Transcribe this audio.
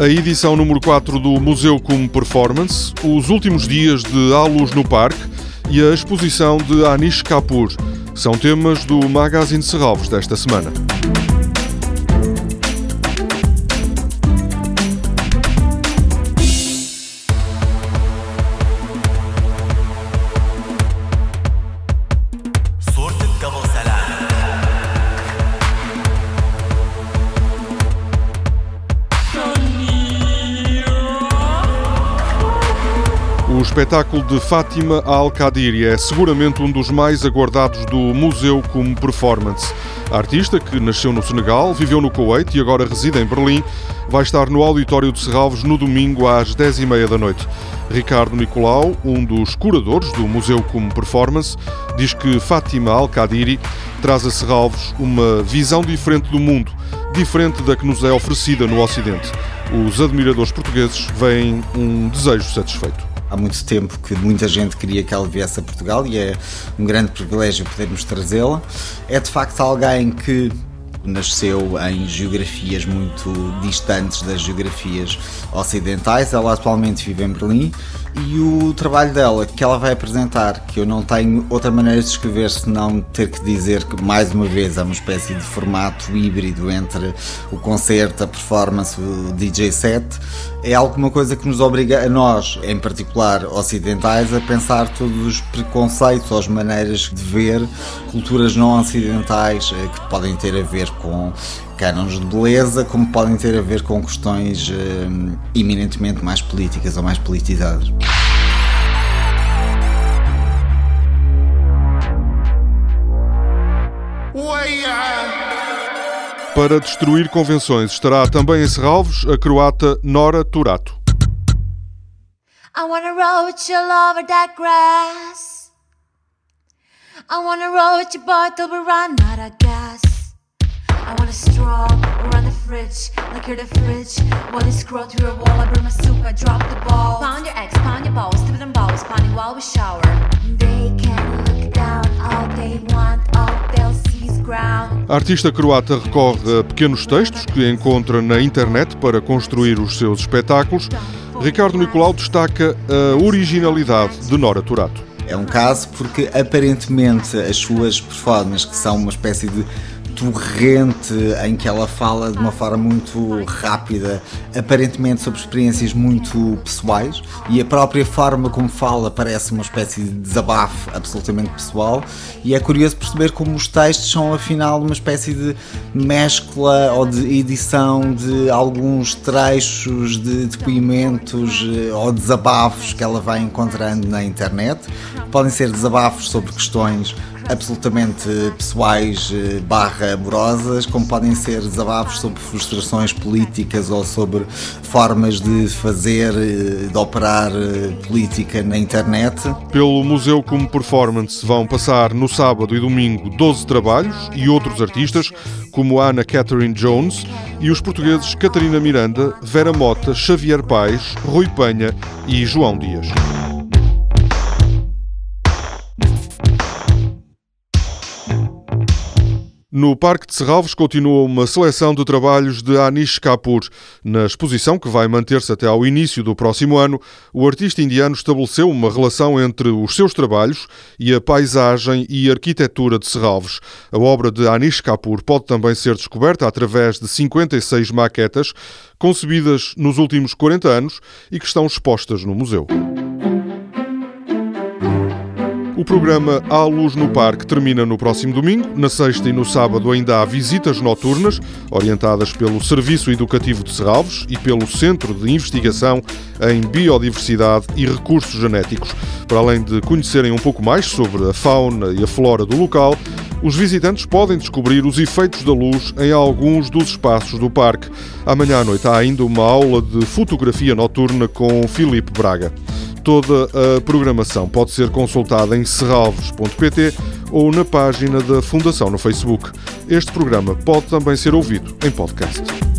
A edição número 4 do Museu como Performance, os últimos dias de A Luz no Parque e a exposição de Anish Kapoor são temas do Magazine Serralves desta semana. Espetáculo de Fátima Al-Qadiri é seguramente um dos mais aguardados do museu como performance. A artista, que nasceu no Senegal, viveu no Kuwait e agora reside em Berlim, vai estar no Auditório de Serralves no domingo às 10h30 da noite. Ricardo Nicolau, um dos curadores do Museu como Performance, diz que Fátima Al-Qadiri traz a Serralves uma visão diferente do mundo, diferente da que nos é oferecida no Ocidente. Os admiradores portugueses veem um desejo satisfeito. Há muito tempo que muita gente queria que ela viesse a Portugal e é um grande privilégio podermos trazê-la. É de facto alguém que nasceu em geografias muito distantes das geografias ocidentais. Ela atualmente vive em Berlim e o trabalho dela que ela vai apresentar, que eu não tenho outra maneira de escrever senão ter que dizer que mais uma vez é uma espécie de formato híbrido entre o concerto, a performance, o DJ set, é alguma coisa que nos obriga a nós, em particular ocidentais, a pensar todos os preconceitos ou as maneiras de ver culturas não ocidentais eh, que podem ter a ver com cânones de beleza, como podem ter a ver com questões uh, eminentemente mais políticas ou mais politizadas. Para destruir convenções estará também em Serralvos a croata Nora Turato. I wanna roll with you over that grass. I wanna roll with you boy till we run out of gas. I want a straw around the fridge, like you're the fridge. Scroll through your wall, I bring my soup, I drop the ball. Pound your eggs, pound your balls, dip them balls, pounding while we shower. They can look down all they want, all they'll see is ground. A artista croata recorre a pequenos textos que encontra na internet para construir os seus espetáculos. Ricardo Nicolau destaca a originalidade de Nora Turato. É um caso porque aparentemente as suas performances, que são uma espécie de torrente em que ela fala de uma forma muito rápida, aparentemente sobre experiências muito pessoais, e a própria forma como fala parece uma espécie de desabafo absolutamente pessoal. E é curioso perceber como os textos são, afinal, uma espécie de mescla ou de edição de alguns trechos de depoimentos eh, ou desabafos que ela vai encontrando na internet. Podem ser desabafos sobre questões absolutamente pessoais eh, barra amorosas, como podem ser desabafos sobre frustrações políticas ou sobre formas de fazer, eh, de operar eh, política na internet. Pelo Museu como Performance vão passar no sábado e domingo 12 trabalhos e outros artistas, como Ana Catherine Jones e os portugueses Catarina Miranda, Vera Mota, Xavier Paes, Rui Penha e João Dias. No Parque de Serralves continua uma seleção de trabalhos de Anish Kapoor. Na exposição, que vai manter-se até ao início do próximo ano, o artista indiano estabeleceu uma relação entre os seus trabalhos e a paisagem e arquitetura de Serralves. A obra de Anish Kapoor pode também ser descoberta através de 56 maquetas concebidas nos últimos 40 anos e que estão expostas no museu. O programa À Luz no Parque termina no próximo domingo. Na sexta e no sábado ainda há visitas noturnas, orientadas pelo Serviço Educativo de Serralves e pelo Centro de Investigação em Biodiversidade e Recursos Genéticos. Para além de conhecerem um pouco mais sobre a fauna e a flora do local, os visitantes podem descobrir os efeitos da luz em alguns dos espaços do parque. Amanhã à noite há ainda uma aula de fotografia noturna com Filipe Braga. Toda a programação pode ser consultada em serralvos.pt ou na página da Fundação no Facebook. Este programa pode também ser ouvido em podcast.